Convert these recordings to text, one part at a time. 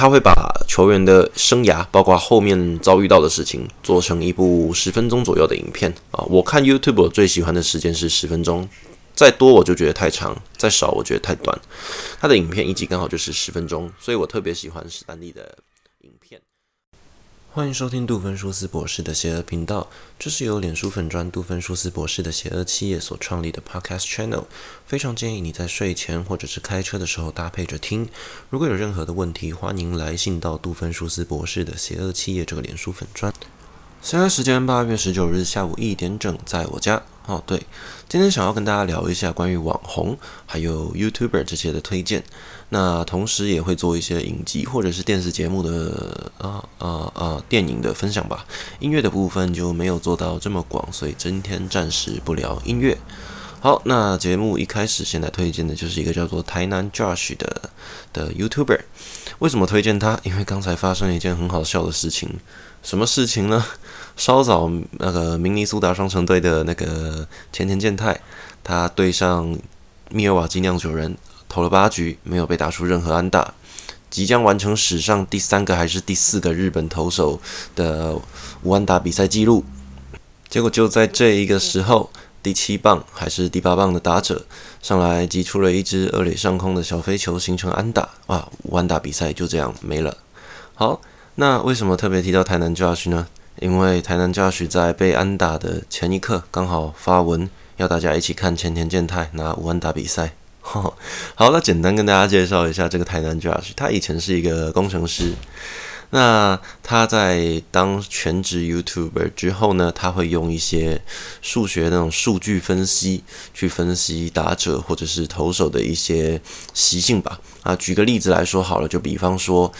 他会把球员的生涯，包括后面遭遇到的事情，做成一部十分钟左右的影片啊。我看 YouTube 最喜欢的时间是十分钟，再多我就觉得太长，再少我觉得太短。他的影片一集刚好就是十分钟，所以我特别喜欢史丹利的。欢迎收听杜芬舒斯博士的邪恶频道，这是由脸书粉砖杜芬舒斯博士的邪恶企业所创立的 Podcast Channel，非常建议你在睡前或者是开车的时候搭配着听。如果有任何的问题，欢迎来信到杜芬舒斯博士的邪恶企业这个脸书粉砖。现在时间八月十九日下午一点整，在我家。哦，对，今天想要跟大家聊一下关于网红还有 YouTuber 这些的推荐，那同时也会做一些影集或者是电视节目的啊啊啊电影的分享吧。音乐的部分就没有做到这么广，所以今天暂时不聊音乐。好，那节目一开始现在推荐的就是一个叫做台南 Josh 的的 YouTuber。为什么推荐他？因为刚才发生了一件很好笑的事情。什么事情呢？稍早那个明尼苏达双城队的那个前田健太，他对上密尔瓦基酿酒人投了八局，没有被打出任何安打，即将完成史上第三个还是第四个日本投手的无安打比赛记录。结果就在这一个时候，第七棒还是第八棒的打者上来击出了一支二垒上空的小飞球，形成安打。哇，无安打比赛就这样没了。好。那为什么特别提到台南 Josh 呢？因为台南 Josh 在被安打的前一刻，刚好发文要大家一起看前田健太拿无安打比赛。好，那简单跟大家介绍一下这个台南 Josh。他以前是一个工程师，那他在当全职 YouTuber 之后呢，他会用一些数学那种数据分析去分析打者或者是投手的一些习性吧。啊，举个例子来说好了，就比方说。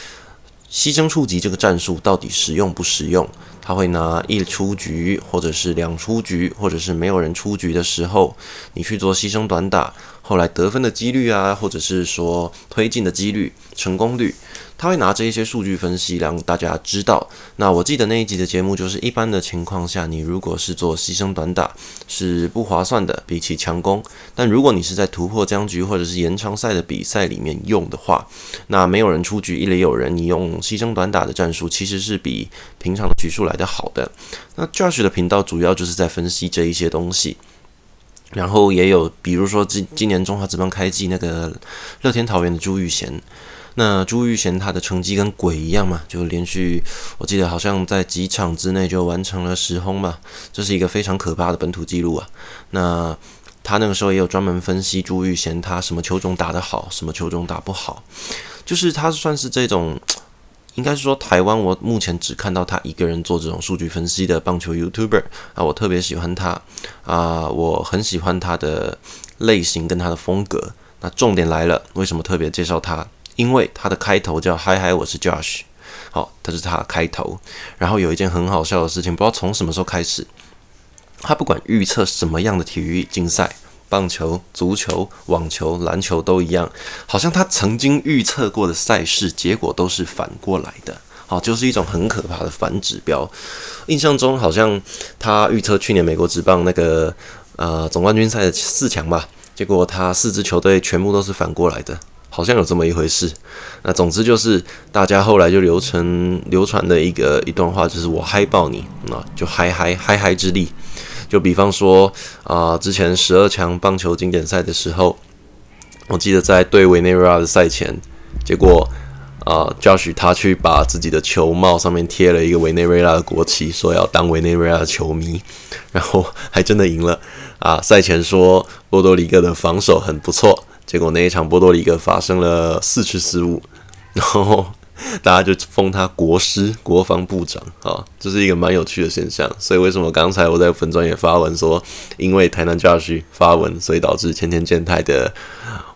牺牲触击这个战术到底实用不实用？他会拿一出局，或者是两出局，或者是没有人出局的时候，你去做牺牲短打，后来得分的几率啊，或者是说推进的几率、成功率。他会拿这一些数据分析，让大家知道。那我记得那一集的节目就是，一般的情况下，你如果是做牺牲短打是不划算的，比起强攻。但如果你是在突破僵局或者是延长赛的比赛里面用的话，那没有人出局，一垒有人，你用牺牲短打的战术其实是比平常的局数来的好的。那 Josh 的频道主要就是在分析这一些东西，然后也有比如说今今年中华职棒开季那个乐天桃园的朱玉贤。那朱玉贤他的成绩跟鬼一样嘛，就连续我记得好像在几场之内就完成了十轰嘛，这是一个非常可怕的本土纪录啊。那他那个时候也有专门分析朱玉贤他什么球种打得好，什么球种打不好，就是他算是这种，应该是说台湾我目前只看到他一个人做这种数据分析的棒球 YouTuber 啊，我特别喜欢他啊，我很喜欢他的类型跟他的风格。那重点来了，为什么特别介绍他？因为他的开头叫“嗨嗨，我是 Josh”，好，这是他的开头。然后有一件很好笑的事情，不知道从什么时候开始，他不管预测什么样的体育竞赛，棒球、足球、网球、篮球都一样，好像他曾经预测过的赛事结果都是反过来的，好，就是一种很可怕的反指标。印象中好像他预测去年美国职棒那个呃总冠军赛的四强吧，结果他四支球队全部都是反过来的。好像有这么一回事，那总之就是大家后来就流传流传的一个一段话，就是我嗨爆你，那就嗨嗨嗨嗨之力。就比方说啊、之前十二强棒球经典赛的时候，我记得在对委内瑞拉的赛前，结果啊，Josh 他去把自己的球帽上面贴了一个委内瑞拉的国旗，说要当委内瑞拉的球迷，然后还真的赢了啊。赛前说波多黎各的防守很不错。结果那一场波多黎各发生了四次失误，然后 大家就封他国师、国防部长啊，这是一个蛮有趣的现象。所以为什么刚才我在粉专也发文说，因为台南 Josh 发文，所以导致前天健太的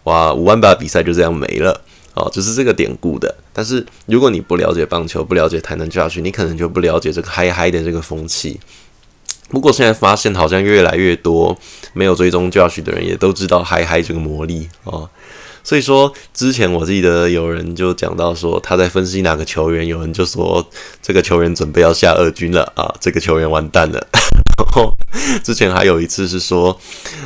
哇五万八比赛就这样没了啊，就是这个典故的。但是如果你不了解棒球，不了解台南 Josh，你可能就不了解这个嗨嗨的这个风气。不过现在发现，好像越来越多没有追踪 Josh 的人也都知道嗨嗨这个魔力哦。所以说，之前我记得有人就讲到说他在分析哪个球员，有人就说这个球员准备要下二军了啊，这个球员完蛋了。然后之前还有一次是说，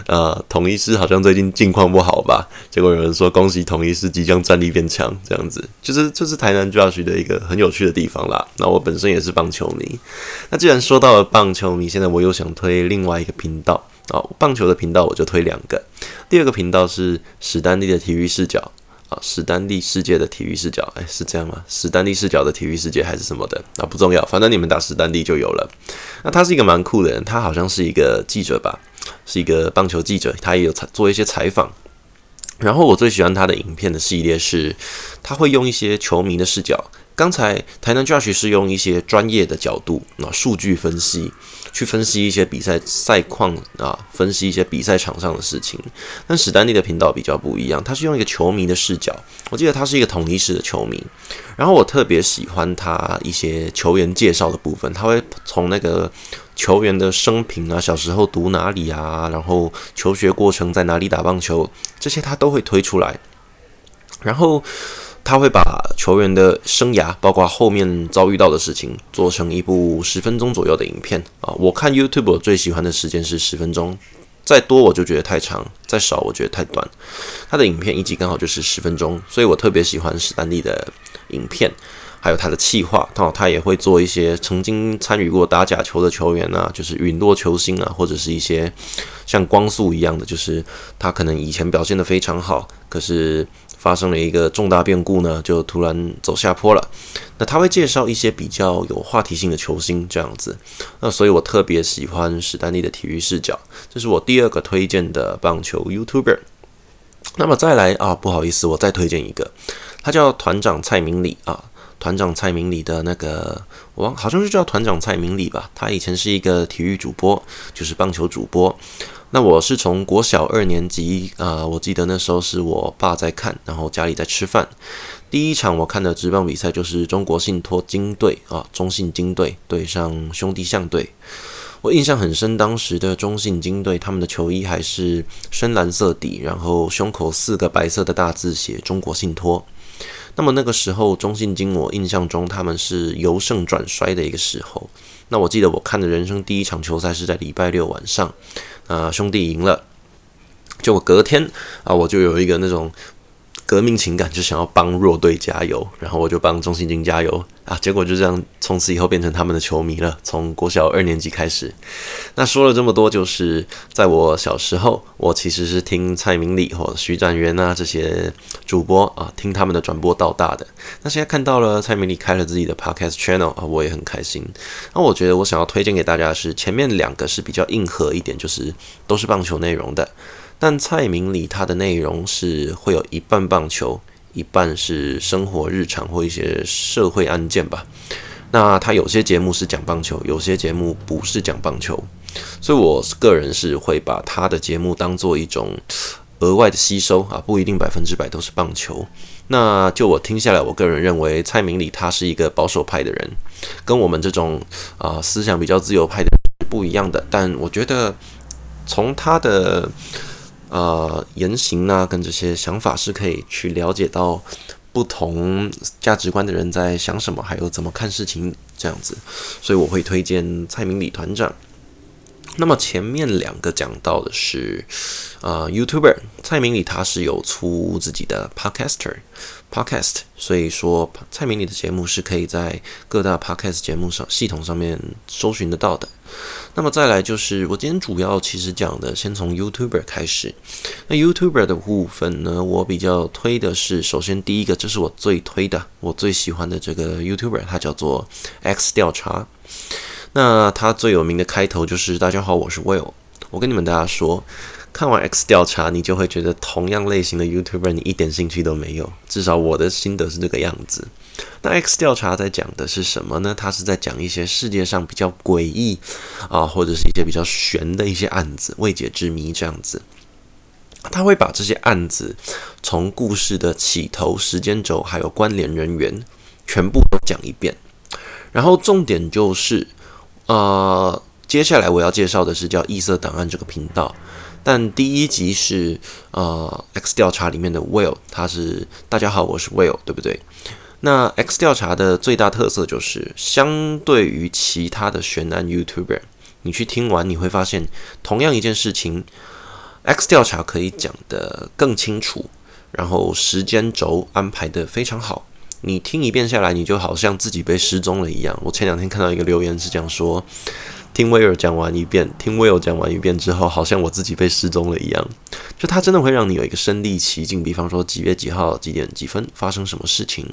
呃，统一师好像最近近况不好吧？结果有人说恭喜统一师即将战力变强，这样子，就是这是台南 Josh 的一个很有趣的地方啦。那我本身也是棒球迷，那既然说到了棒球迷，现在我又想推另外一个频道啊，棒球的频道我就推两个。第二个频道是史丹利的体育视角。啊，史丹利世界的体育视角，哎，是这样吗？史丹利视角的体育世界还是什么的？啊，不重要，反正你们打史丹利就有了。那他是一个蛮酷的人，他好像是一个记者吧，是一个棒球记者，他也有采做一些采访。然后我最喜欢他的影片的系列是，他会用一些球迷的视角。刚才台南 Josh 是用一些专业的角度啊，数据分析去分析一些比赛赛况啊，分析一些比赛场上的事情。但史丹利的频道比较不一样，他是用一个球迷的视角。我记得他是一个统一式的球迷，然后我特别喜欢他一些球员介绍的部分，他会从那个球员的生平啊，小时候读哪里啊，然后求学过程在哪里打棒球，这些他都会推出来，然后。他会把球员的生涯，包括后面遭遇到的事情，做成一部十分钟左右的影片啊。我看 YouTube 最喜欢的时间是十分钟，再多我就觉得太长，再少我觉得太短。他的影片一集刚好就是十分钟，所以我特别喜欢史丹利的影片，还有他的企划。哦，他也会做一些曾经参与过打假球的球员啊，就是陨落球星啊，或者是一些像光速一样的，就是他可能以前表现得非常好，可是。发生了一个重大变故呢，就突然走下坡了。那他会介绍一些比较有话题性的球星这样子。那所以我特别喜欢史丹利的体育视角，这是我第二个推荐的棒球 YouTuber。那么再来啊，不好意思，我再推荐一个，他叫团长蔡明里啊。团长蔡明里的那个，我好像是叫团长蔡明里吧。他以前是一个体育主播，就是棒球主播。那我是从国小二年级啊、我记得那时候是我爸在看，然后家里在吃饭。第一场我看的职棒比赛就是中国信托金队啊，中信金队对上兄弟象队。我印象很深，当时的中信金队他们的球衣还是深蓝色底，然后胸口四个白色的大字写中国信托。那么那个时候，中信金我印象中他们是由盛转衰的一个时候。那我记得我看的人生第一场球赛是在礼拜六晚上，啊，兄弟赢了，就隔天啊，我就有一个那种。革命情感就想要帮弱队加油，然后我就帮中信金加油啊！结果就这样，从此以后变成他们的球迷了。从国小二年级开始，那说了这么多，就是在我小时候，我其实是听蔡明丽或徐展元啊这些主播啊，听他们的转播到大的。那现在看到了蔡明丽开了自己的 podcast channel 啊，我也很开心。那我觉得我想要推荐给大家的是前面两个是比较硬核一点，就是都是棒球内容的。但蔡明里他的内容是会有一半棒球，一半是生活日常或一些社会案件吧。那他有些节目是讲棒球，有些节目不是讲棒球，所以我个人是会把他的节目当做一种额外的吸收啊，不一定百分之百都是棒球。那就我听下来，我个人认为蔡明里他是一个保守派的人，跟我们这种啊思想比较自由派的人是不一样的。但我觉得从他的呃，言行啊，跟这些想法是可以去了解到不同价值观的人在想什么，还有怎么看事情这样子，所以我会推荐蔡明理团长。那么前面两个讲到的是，呃，YouTuber 蔡明理他是有出自己的 Podcaster Podcast，所以说蔡明理的节目是可以在各大 Podcast 节目上系统上面搜寻得到的。那么再来就是我今天主要其实讲的，先从 YouTuber 开始。那 YouTuber 的部分呢，我比较推的是，首先第一个，这是我最推的，我最喜欢的这个 YouTuber，他叫做 X 调查。那他最有名的开头就是“大家好，我是 Will”。我跟你们大家说，看完 X 调查，你就会觉得同样类型的 YouTuber 你一点兴趣都没有。至少我的心得是这个样子。那 X 调查在讲的是什么呢？他是在讲一些世界上比较诡异啊，或者是一些比较悬的一些案子、未解之谜这样子。他会把这些案子从故事的起头、时间轴还有关联人员全部都讲一遍，然后重点就是。呃，接下来我要介绍的是叫异色档案这个频道，但第一集是呃 X 调查里面的 Will，他是大家好，我是 Will，对不对？那 X 调查的最大特色就是，相对于其他的悬案 YouTuber，你去听完，你会发现，同样一件事情，X 调查可以讲得更清楚，然后时间轴安排得非常好。你听一遍下来，你就好像自己被失踪了一样。我前两天看到一个留言是这样说。听威尔讲完一遍，听威尔讲完一遍之后，好像我自己被失踪了一样。就它真的会让你有一个身历其境，比方说几月几号几点几分发生什么事情，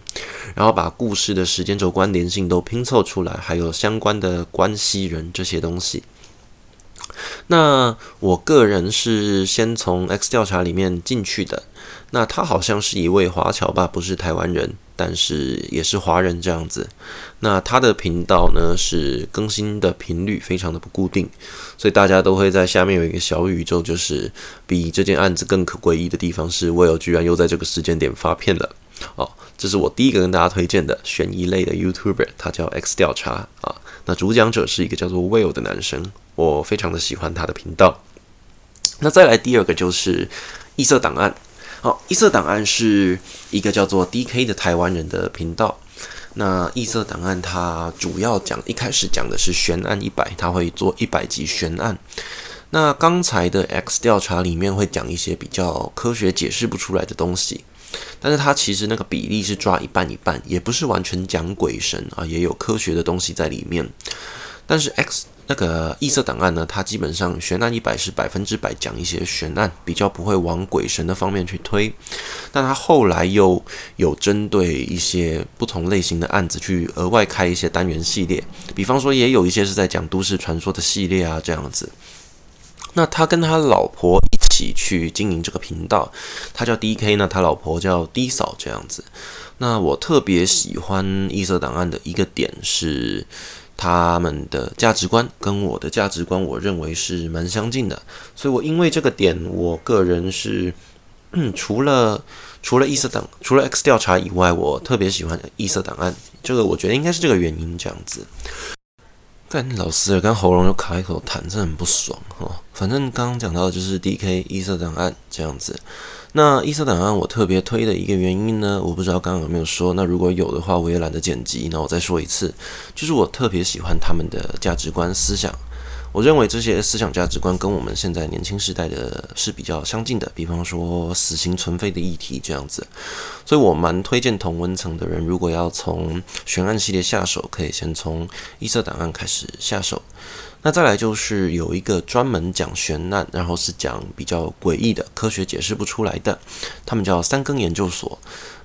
然后把故事的时间轴关联性都拼凑出来，还有相关的关系人这些东西。那我个人是先从 X 调查里面进去的。那他好像是一位华侨吧，不是台湾人，但是也是华人这样子。那他的频道呢，是更新的频率非常的不固定，所以大家都会在下面有一个小宇宙，就是比这件案子更可诡异的地方是，Will 居然又在这个时间点发片了。哦，这是我第一个跟大家推荐的悬疑类的 YouTuber，他叫 X 调查啊。那主讲者是一个叫做 Will 的男生，我非常的喜欢他的频道。那再来第二个就是异色档案。好，异色档案是一个叫做 DK 的台湾人的频道。那异色档案它主要讲，一开始讲的是悬案一百，它会做一百集悬案。那刚才的 X 调查里面会讲一些比较科学解释不出来的东西，但是它其实那个比例是抓一半一半，也不是完全讲鬼神啊，也有科学的东西在里面。但是 X 那个异色档案呢，它基本上悬案一百是百分之百讲一些悬案，比较不会往鬼神的方面去推。但它后来又有针对一些不同类型的案子去额外开一些单元系列，比方说也有一些是在讲都市传说的系列啊这样子。那他跟他老婆一起去经营这个频道，他叫 DK 呢，他老婆叫 D 嫂这样子。那我特别喜欢异色档案的一个点是。他们的价值观跟我的价值观，我认为是蛮相近的，所以我因为这个点，我个人是，除了除了异色档，除了 X 调查以外，我特别喜欢异色档案，这个我觉得应该是这个原因这样子。干老师，刚喉咙又卡一口痰，真的很不爽哈。反正刚刚讲到的就是 DK 异色档案这样子。那异色档案我特别推的一个原因呢，我不知道刚刚有没有说。那如果有的话，我也懒得剪辑，那我再说一次，就是我特别喜欢他们的价值观思想。我认为这些思想价值观跟我们现在年轻时代的是比较相近的。比方说死刑存废的议题这样子，所以我蛮推荐同温层的人，如果要从悬案系列下手，可以先从异色档案开始下手。那再来就是有一个专门讲悬案，然后是讲比较诡异的、科学解释不出来的，他们叫三更研究所。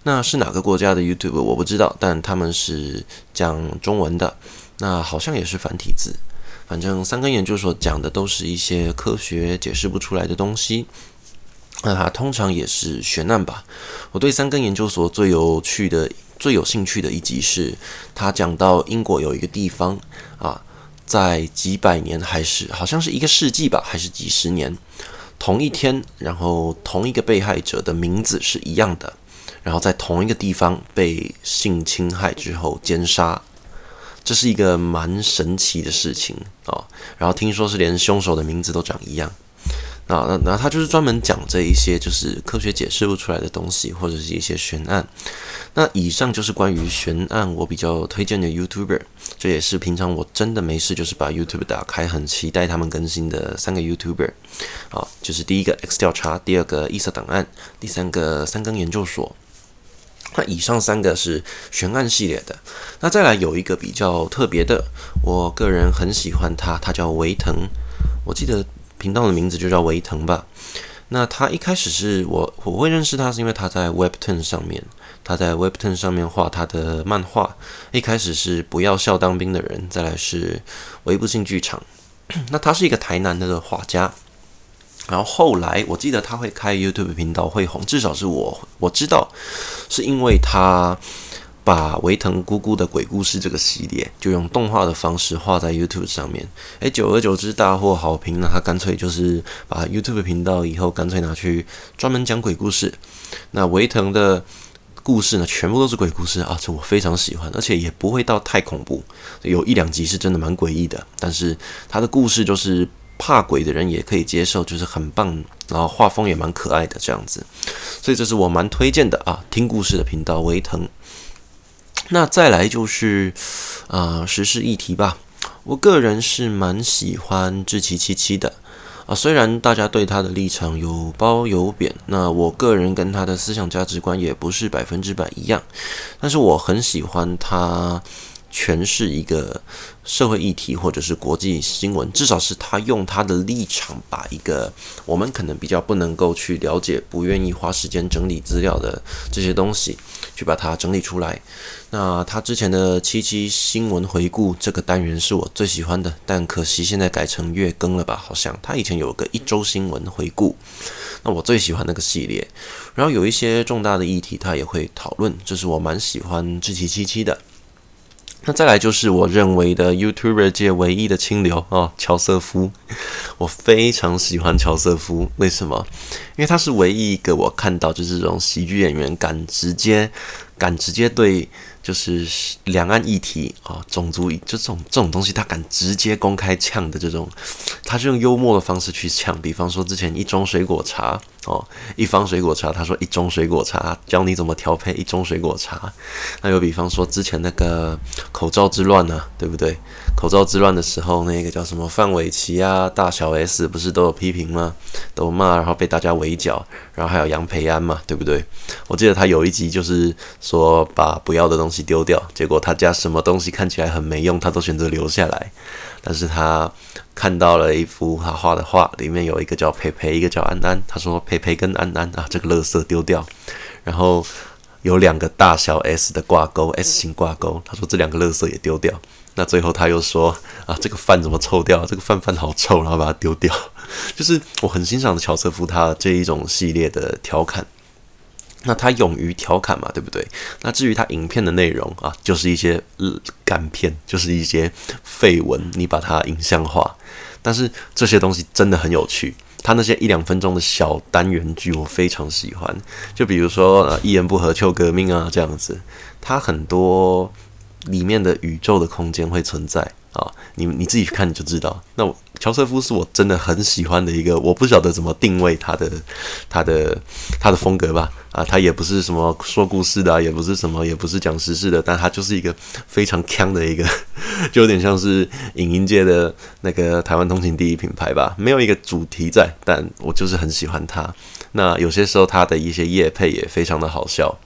那是哪个国家的 YouTube 我不知道，但他们是讲中文的，那好像也是繁体字。反正三更研究所讲的都是一些科学解释不出来的东西，那它通常也是悬案吧。我对三根研究所最有趣的、最有兴趣的一集是，他讲到英国有一个地方啊。在几百年，还是好像是一个世纪吧，还是几十年，同一天，然后同一个被害者的名字是一样的，然后在同一个地方被性侵害之后奸杀，这是一个蛮神奇的事情哦。然后听说是连凶手的名字都长一样。那，那那他就是专门讲这一些就是科学解释不出来的东西，或者是一些悬案。那以上就是关于悬案我比较推荐的 YouTuber，这也是平常我真的没事就是把 YouTube 打开，很期待他们更新的三个 YouTuber。啊，就是第一个 X 调查，第二个异色档案，第三个三更研究所。那以上三个是悬案系列的。那再来有一个比较特别的，我个人很喜欢他，他叫维腾，我记得。频道的名字就叫维腾吧。那他一开始是我我会认识他，是因为他在 Webtoon 上面，他在 Webtoon 上面画他的漫画。一开始是不要笑当兵的人，再来是微不信剧场。那他是一个台南的画家。然后后来我记得他会开 YouTube 频道会红，至少是我我知道，是因为他。把维腾姑姑的鬼故事这个系列，就用动画的方式画在 YouTube 上面，诶，久而久之大获好评，那他干脆就是把 YouTube 频道以后干脆拿去专门讲鬼故事。那维腾的故事呢，全部都是鬼故事啊，这我非常喜欢，而且也不会到太恐怖，有一两集是真的蛮诡异的，但是他的故事就是怕鬼的人也可以接受，就是很棒，然后画风也蛮可爱的这样子，所以这是我蛮推荐的啊，听故事的频道维腾。那再来就是，啊、呃，时事议题吧。我个人是蛮喜欢志祺七七的啊，虽然大家对他的立场有褒有贬，那我个人跟他的思想价值观也不是百分之百一样，但是我很喜欢他。诠释一个社会议题或者是国际新闻，至少是他用他的立场，把一个我们可能比较不能够去了解、不愿意花时间整理资料的这些东西，去把它整理出来。那他之前的七七新闻回顾这个单元是我最喜欢的，但可惜现在改成月更了吧？好像他以前有个一周新闻回顾，那我最喜欢那个系列。然后有一些重大的议题，他也会讨论，这是我蛮喜欢志祺七七的。那再来就是我认为的 YouTuber 界唯一的清流哦，乔瑟夫，我非常喜欢乔瑟夫，为什么？因为他是唯一一个我看到就是这种喜剧演员敢直接，敢直接对。就是两岸议题啊，种族就这种这种东西，他敢直接公开呛的这种，他是用幽默的方式去呛。比方说之前一盅水果茶哦，一方水果茶，他说一中水果茶教你怎么调配一中水果茶。那又比方说之前那个口罩之乱呢、啊，对不对？口罩之乱的时候，那个叫什么范玮琪啊、大小 S 不是都有批评吗？都骂，然后被大家围剿，然后还有杨培安嘛，对不对？我记得他有一集就是说把不要的东西丢掉，结果他家什么东西看起来很没用，他都选择留下来。但是他看到了一幅他画的画，里面有一个叫佩佩，一个叫安安。他说佩佩跟安安啊，这个垃圾丢掉。然后有两个大小 S 的挂钩，S 型挂钩。他说这两个垃圾也丢掉。那最后他又说啊，这个饭怎么臭掉？这个饭饭好臭，然后把它丢掉。就是我很欣赏的乔瑟夫他这一种系列的调侃。那他勇于调侃嘛，对不对？那至于他影片的内容啊，就是一些干片，就是一些废文，你把它影像化。但是这些东西真的很有趣。他那些一两分钟的小单元剧，我非常喜欢。就比如说呃，一言不合就革命啊，这样子。他很多。里面的宇宙的空间会存在啊，你你自己去看你就知道。那乔瑟夫是我真的很喜欢的一个，我不晓得怎么定位他的他的他的风格吧啊，他也不是什么说故事的，也不是什么，也不是讲时事的，但他就是一个非常锵的一个，就有点像是影音界的那个台湾通勤第一品牌吧。没有一个主题在，但我就是很喜欢他。那有些时候他的一些夜配也非常的好笑。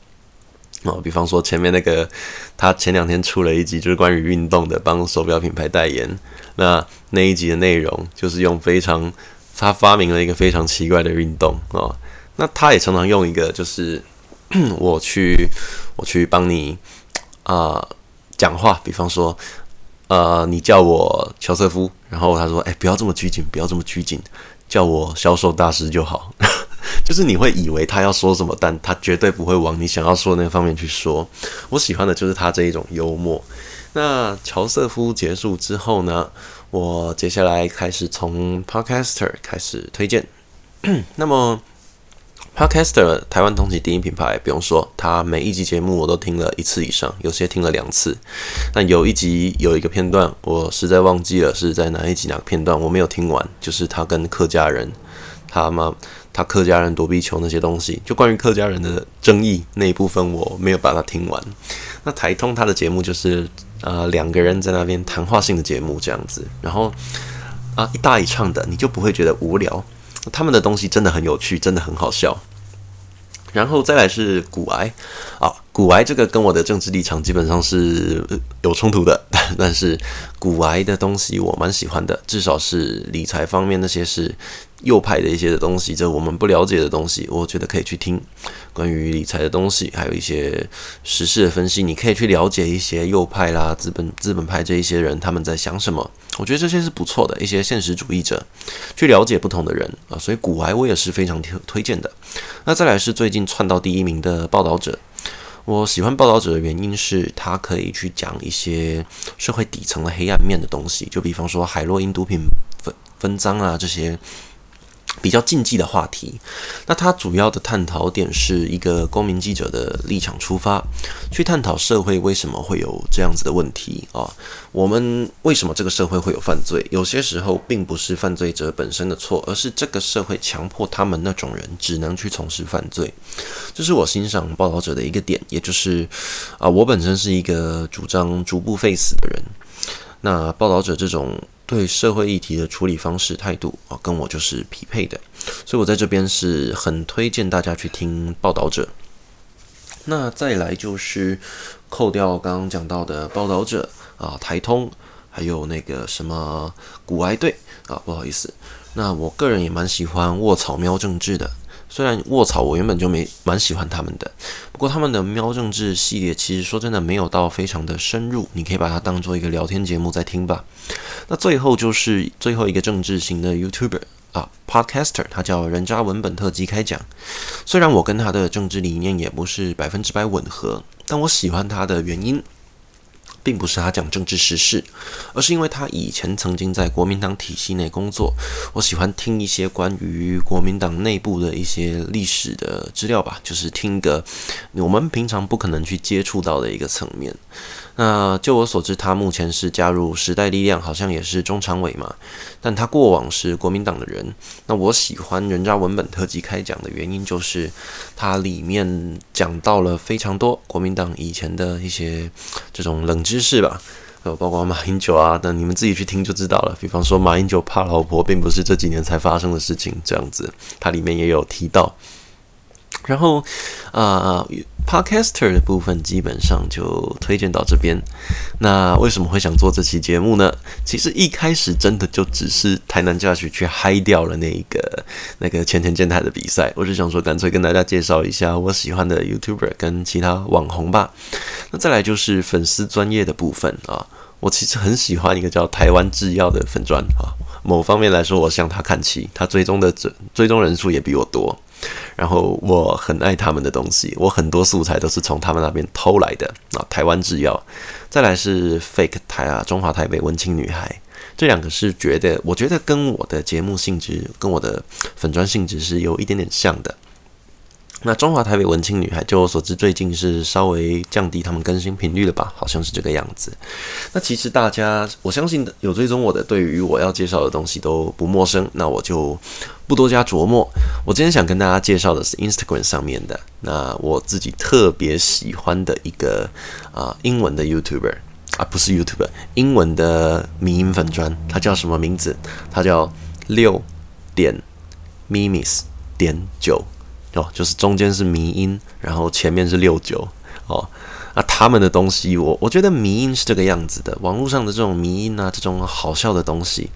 哦，比方说前面那个，他前两天出了一集，就是关于运动的，帮手表品牌代言。那那一集的内容就是用非常，他发明了一个非常奇怪的运动哦。那他也常常用一个，就是 我去我去帮你啊、讲话，比方说呃，你叫我乔瑟夫，然后他说，哎，不要这么拘谨，不要这么拘谨，叫我销售大师就好。就是你会以为他要说什么，但他绝对不会往你想要说的那方面去说。我喜欢的就是他这一种幽默。那乔瑟夫结束之后呢，我接下来开始从 Podcaster 开始推荐。那么 Podcaster 台湾通勤第一品牌，不用说，他每一集节目我都听了一次以上，有些听了两次。但有一集有一个片段，我实在忘记了是在哪一集哪个片段，我没有听完，就是他跟客家人。他妈，他客家人躲避球那些东西，就关于客家人的争议那一部分，我没有把它听完。那台通他的节目就是呃两个人在那边谈话性的节目这样子，然后啊一搭一唱的，你就不会觉得无聊。他们的东西真的很有趣，真的很好笑。然后再来是股癌啊，股癌这个跟我的政治立场基本上是有冲突的，但是股癌的东西我蛮喜欢的，至少是理财方面那些是。右派的一些的东西，这我们不了解的东西，我觉得可以去听关于理财的东西，还有一些时事的分析，你可以去了解一些右派啦、资本资本派这一些人他们在想什么。我觉得这些是不错的，一些现实主义者去了解不同的人啊，所以股癌我也是非常推推荐的。那再来是最近窜到第一名的报道者，我喜欢报道者的原因是他可以去讲一些社会底层的黑暗面的东西，就比方说海洛因毒品分分赃啊这些。比较禁忌的话题，那它主要的探讨点是一个公民记者的立场出发，去探讨社会为什么会有这样子的问题啊？我们为什么这个社会会有犯罪？有些时候并不是犯罪者本身的错，而是这个社会强迫他们那种人只能去从事犯罪。这是我欣赏报道者的一个点，也就是啊，我本身是一个主张逐步废死的人。那报道者这种对社会议题的处理方式态度啊，跟我就是匹配的，所以我在这边是很推荐大家去听报道者。那再来就是扣掉刚刚讲到的报道者啊，台通，还有那个什么古埃队啊，不好意思，那我个人也蛮喜欢卧草喵政治的。虽然卧槽我原本就没蛮喜欢他们的，不过他们的喵政治系列其实说真的没有到非常的深入，你可以把它当做一个聊天节目在听吧。那最后就是最后一个政治型的 YouTuber 啊，Podcaster，他叫人渣文本特辑开讲。虽然我跟他的政治理念也不是百分之百吻合，但我喜欢他的原因。并不是他讲政治时事，而是因为他以前曾经在国民党体系内工作。我喜欢听一些关于国民党内部的一些历史的资料吧，就是听一个我们平常不可能去接触到的一个层面。那就我所知，他目前是加入时代力量，好像也是中常委嘛。但他过往是国民党的人。那我喜欢人渣文本特辑开讲的原因，就是它里面讲到了非常多国民党以前的一些这种冷知识吧，呃，包括马英九啊，等你们自己去听就知道了。比方说，马英九怕老婆，并不是这几年才发生的事情，这样子，它里面也有提到。然后，啊、呃，Podcaster 的部分基本上就推荐到这边。那为什么会想做这期节目呢？其实一开始真的就只是台南教学去嗨掉了那一个那个前田健太的比赛，我就想说干脆跟大家介绍一下我喜欢的 YouTuber 跟其他网红吧。那再来就是粉丝专业的部分啊，我其实很喜欢一个叫台湾制药的粉专啊。某方面来说，我向他看齐，他追踪的追追踪人数也比我多。然后我很爱他们的东西，我很多素材都是从他们那边偷来的啊。台湾制药，再来是 Fake 台啊，中华台北文青女孩，这两个是觉得，我觉得跟我的节目性质，跟我的粉砖性质是有一点点像的。那中华台北文青女孩，就我所知，最近是稍微降低他们更新频率了吧？好像是这个样子。那其实大家，我相信有追踪我的，对于我要介绍的东西都不陌生。那我就不多加琢磨。我今天想跟大家介绍的是 Instagram 上面的，那我自己特别喜欢的一个啊、英文的 YouTuber 啊，不是 YouTuber，英文的迷因粉砖，它叫什么名字？它叫六点 Mimi's 点九。哦，就是中间是迷音，然后前面是六九哦。那他们的东西我，我觉得迷音是这个样子的。网络上的这种迷音啊，这种好笑的东西，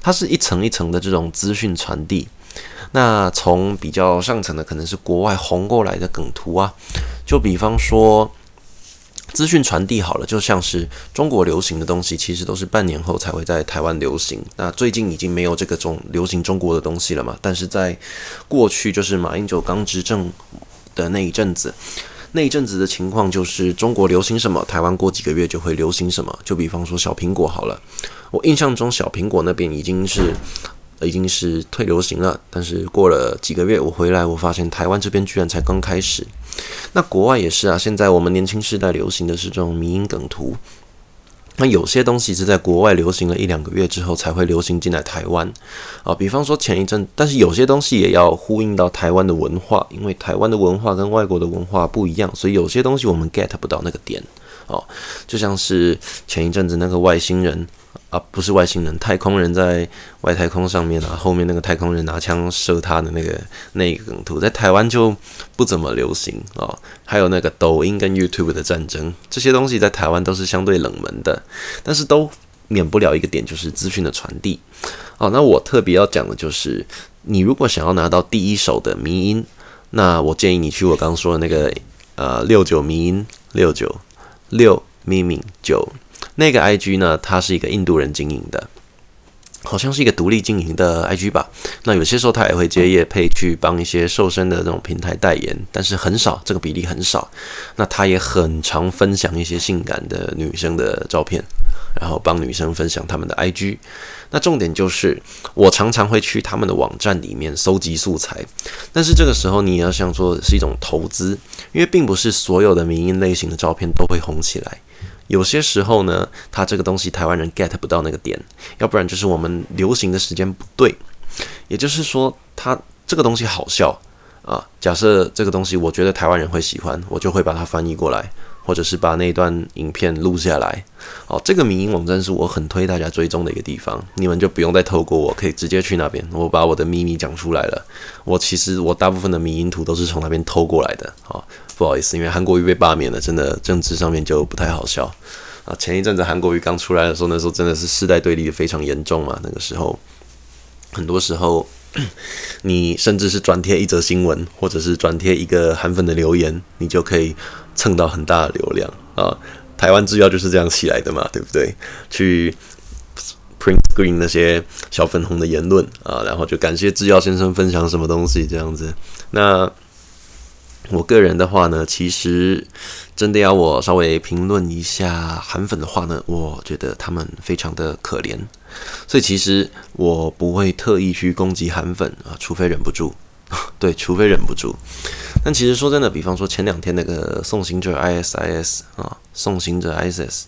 它是一层一层的这种资讯传递。那从比较上层的，可能是国外红过来的梗图啊，就比方说。资讯传递好了，就像是中国流行的东西，其实都是半年后才会在台湾流行。那最近已经没有这个中流行中国的东西了嘛？但是在过去，就是马英九刚执政的那一阵子，那一阵子的情况就是中国流行什么，台湾过几个月就会流行什么。就比方说小苹果好了，我印象中小苹果那边已经是。已经是退流行了，但是过了几个月，我回来，我发现台湾这边居然才刚开始。那国外也是啊，现在我们年轻世代流行的是这种迷因梗图。那有些东西是在国外流行了一两个月之后才会流行进来台湾啊，比方说前一阵，但是有些东西也要呼应到台湾的文化，因为台湾的文化跟外国的文化不一样，所以有些东西我们 get 不到那个点哦，就像是前一阵子那个外星人。啊，不是外星人，太空人在外太空上面啊，后面那个太空人拿枪射他的那个那个梗图，在台湾就不怎么流行啊、还有那个抖音跟 YouTube 的战争，这些东西在台湾都是相对冷门的，但是都免不了一个点，就是资讯的传递。哦，那我特别要讲的就是，你如果想要拿到第一手的迷音，那我建议你去我刚刚说的那个呃六九迷音六九六咪咪九。那个 IG 呢，它是一个印度人经营的，好像是一个独立经营的 IG 吧。那有些时候他也会接业配去帮一些瘦身的这种平台代言，但是很少，这个比例很少。那他也很常分享一些性感的女生的照片，然后帮女生分享他们的 IG。那重点就是，我常常会去他们的网站里面搜集素材，但是这个时候你也要想说是一种投资，因为并不是所有的迷因类型的照片都会红起来。有些时候呢，它这个东西台湾人 get 不到那个点，要不然就是我们流行的时间不对。也就是说，它这个东西好笑啊。假设这个东西我觉得台湾人会喜欢，我就会把它翻译过来，或者是把那段影片录下来。哦，这个迷因网站是我很推大家追踪的一个地方，你们就不用再透过我，可以直接去那边。我把我的秘密讲出来了。我其实我大部分的迷因图都是从那边偷过来的。哦，不好意思，因为韩国瑜被罢免了，真的政治上面就不太好笑。啊，前一阵子韩国瑜刚出来的时候，那时候真的是世代对立非常严重嘛。那个时候，很多时候。你甚至是转贴一则新闻，或者是转贴一个韩粉的留言，你就可以蹭到很大的流量啊！台湾制药就是这样起来的嘛，对不对？去 print screen 那些小粉红的言论啊，然后就感谢制药先生分享什么东西这样子。那我个人的话呢，其实真的要我稍微评论一下韩粉的话呢，我觉得他们非常的可怜，所以其实我不会特意去攻击韩粉啊，除非忍不住，对，除非忍不住。但其实说真的，比方说前两天那个送行者 ISIS 啊，送行者 ISIS，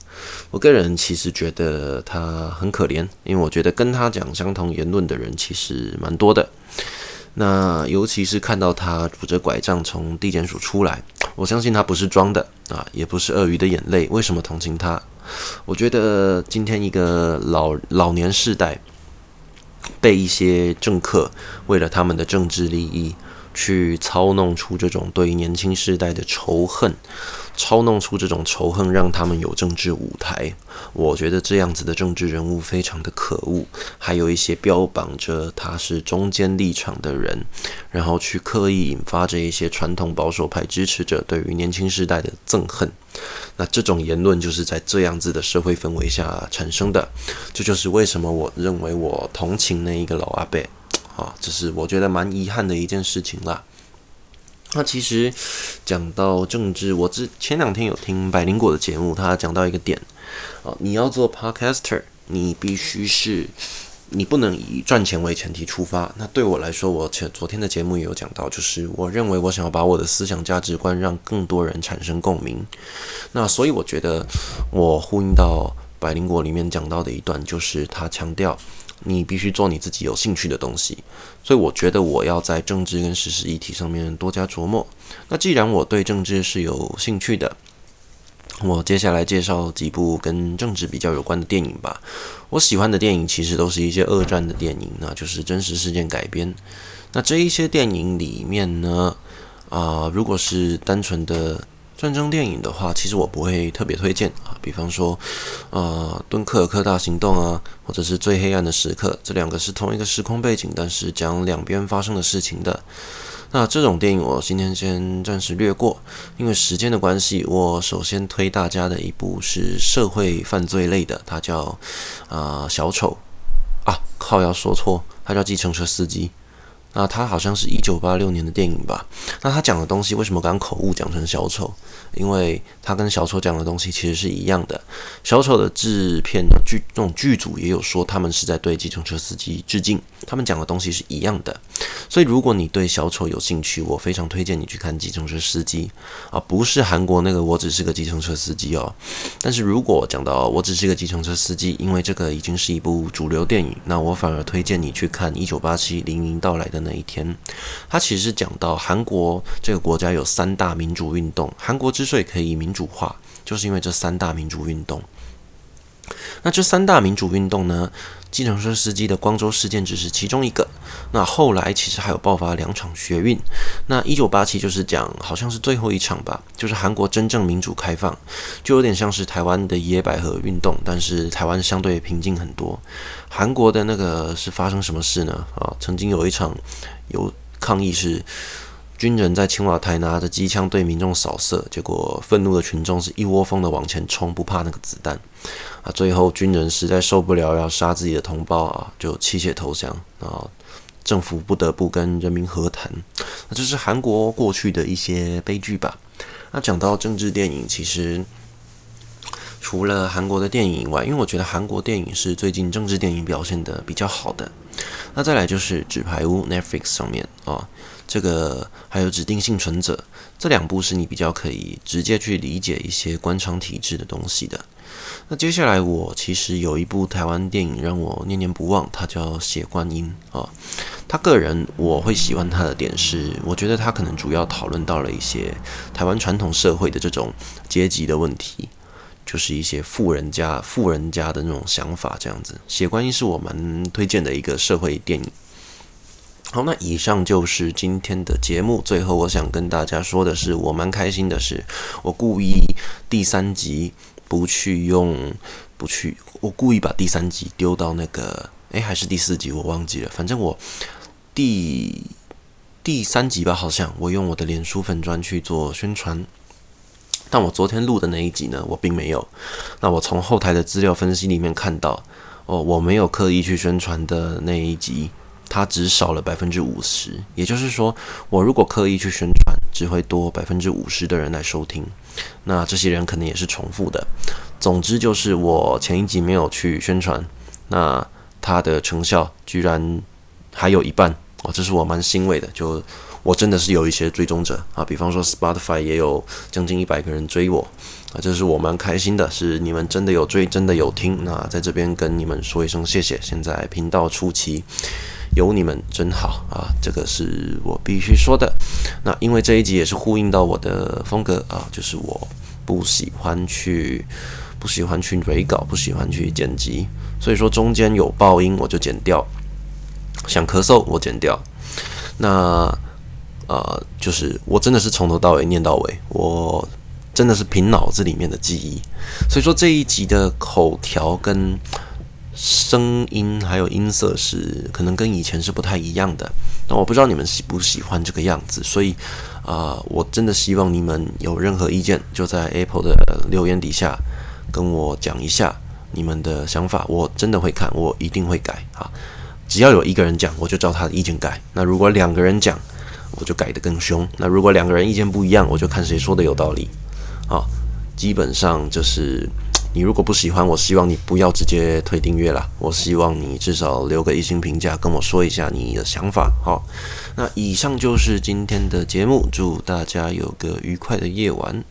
我个人其实觉得他很可怜，因为我觉得跟他讲相同言论的人其实蛮多的。那尤其是看到他拄着拐杖从地检署出来，我相信他不是装的啊，也不是鳄鱼的眼泪。为什么同情他？我觉得今天一个老老年世代被一些政客为了他们的政治利益去操弄出这种对年轻世代的仇恨。操弄出这种仇恨，让他们有政治舞台。我觉得这样子的政治人物非常的可恶。还有一些标榜着他是中间立场的人，然后去刻意引发着一些传统保守派支持者对于年轻世代的憎恨。那这种言论就是在这样子的社会氛围下产生的。这就是为什么我认为我同情那一个老阿伯啊，这是我觉得蛮遗憾的一件事情啦。那其实讲到政治，我之前两天有听百灵果的节目，他讲到一个点，啊，你要做 podcaster，你必须是，你不能以赚钱为前提出发。那对我来说，我前昨天的节目也有讲到，就是我认为我想要把我的思想价值观让更多人产生共鸣。那所以我觉得我呼应到百灵果里面讲到的一段，就是他强调。你必须做你自己有兴趣的东西，所以我觉得我要在政治跟时事议题上面多加琢磨。那既然我对政治是有兴趣的，我接下来介绍几部跟政治比较有关的电影吧。我喜欢的电影其实都是一些二战的电影，那就是真实事件改编。那这一些电影里面呢，啊、如果是单纯的。战争电影的话，其实我不会特别推荐啊。比方说，呃，《敦刻尔克大行动》啊，或者是《最黑暗的时刻》，这两个是同一个时空背景，但是讲两边发生的事情的。那这种电影我今天先暂时略过，因为时间的关系。我首先推大家的一部是社会犯罪类的，它叫啊、小丑啊，靠，要说错，它叫计程车司机。那它好像是一九八六年的电影吧？那它讲的东西为什么刚口误讲成小丑？因为他跟小丑讲的东西其实是一样的。小丑的制片剧这种剧组也有说他们是在对计程车司机致敬，他们讲的东西是一样的。所以如果你对小丑有兴趣，我非常推荐你去看计程车司机啊，不是韩国那个我只是个计程车司机哦。但是如果讲到我只是个计程车司机，因为这个已经是一部主流电影，那我反而推荐你去看一九八七黎明到来的那一天。他其实讲到韩国这个国家有三大民主运动，韩国之所以可以民主化，就是因为这三大民主运动。那这三大民主运动呢，计程车司机的光州事件只是其中一个。那后来其实还有爆发两场学运。那一九八七就是讲，好像是最后一场吧，就是韩国真正民主开放，就有点像是台湾的野百合运动，但是台湾相对平静很多。韩国的那个是发生什么事呢？啊，曾经有一场有抗议是。军人在青瓦台拿着机枪对民众扫射，结果愤怒的群众是一窝蜂的往前冲，不怕那个子弹。啊，最后军人实在受不了，要杀自己的同胞啊，就弃械投降。啊政府不得不跟人民和谈。那这是韩国过去的一些悲剧吧。那讲到政治电影，其实除了韩国的电影以外，因为我觉得韩国电影是最近政治电影表现得比较好的。那再来就是《纸牌屋》Netflix 上面啊。这个还有指定幸存者，这两部是你比较可以直接去理解一些官场体制的东西的。那接下来我其实有一部台湾电影让我念念不忘，它叫《血观音》啊。他个人我会喜欢他的点是，我觉得他可能主要讨论到了一些台湾传统社会的这种阶级的问题，就是一些富人家、富人家的那种想法这样子。《血观音》是我蛮推荐的一个社会电影。好，那以上就是今天的节目。最后，我想跟大家说的是，我蛮开心的是，我故意第三集不去用，不去，我故意把第三集丢到那个，诶，还是第四集，我忘记了。反正我第第三集吧，好像我用我的脸书粉专去做宣传。但我昨天录的那一集呢，我并没有。那我从后台的资料分析里面看到，哦，我没有刻意去宣传的那一集。它只少了百分之五十，也就是说，我如果刻意去宣传，只会多百分之五十的人来收听。那这些人可能也是重复的。总之就是我前一集没有去宣传，那它的成效居然还有一半哦，这是我蛮欣慰的。就我真的是有一些追踪者啊，比方说 Spotify 也有将近一百个人追我啊，这是我蛮开心的，是你们真的有追，真的有听。那在这边跟你们说一声谢谢。现在频道初期。有你们真好啊！这个是我必须说的。那因为这一集也是呼应到我的风格啊，就是我不喜欢去不喜欢去伪稿，不喜欢去剪辑，所以说中间有爆音我就剪掉，想咳嗽我剪掉。那呃，就是我真的是从头到尾念到尾，我真的是凭脑子里面的记忆，所以说这一集的口条跟。声音还有音色是可能跟以前是不太一样的，那我不知道你们喜不喜欢这个样子，所以啊、我真的希望你们有任何意见，就在 Apple 的留言底下跟我讲一下你们的想法，我真的会看，我一定会改啊。只要有一个人讲，我就照他的意见改；那如果两个人讲，我就改得更凶；那如果两个人意见不一样，我就看谁说的有道理。啊，基本上就是。你如果不喜欢，我希望你不要直接退订阅啦。我希望你至少留个一星评价，跟我说一下你的想法。好，那以上就是今天的节目，祝大家有个愉快的夜晚。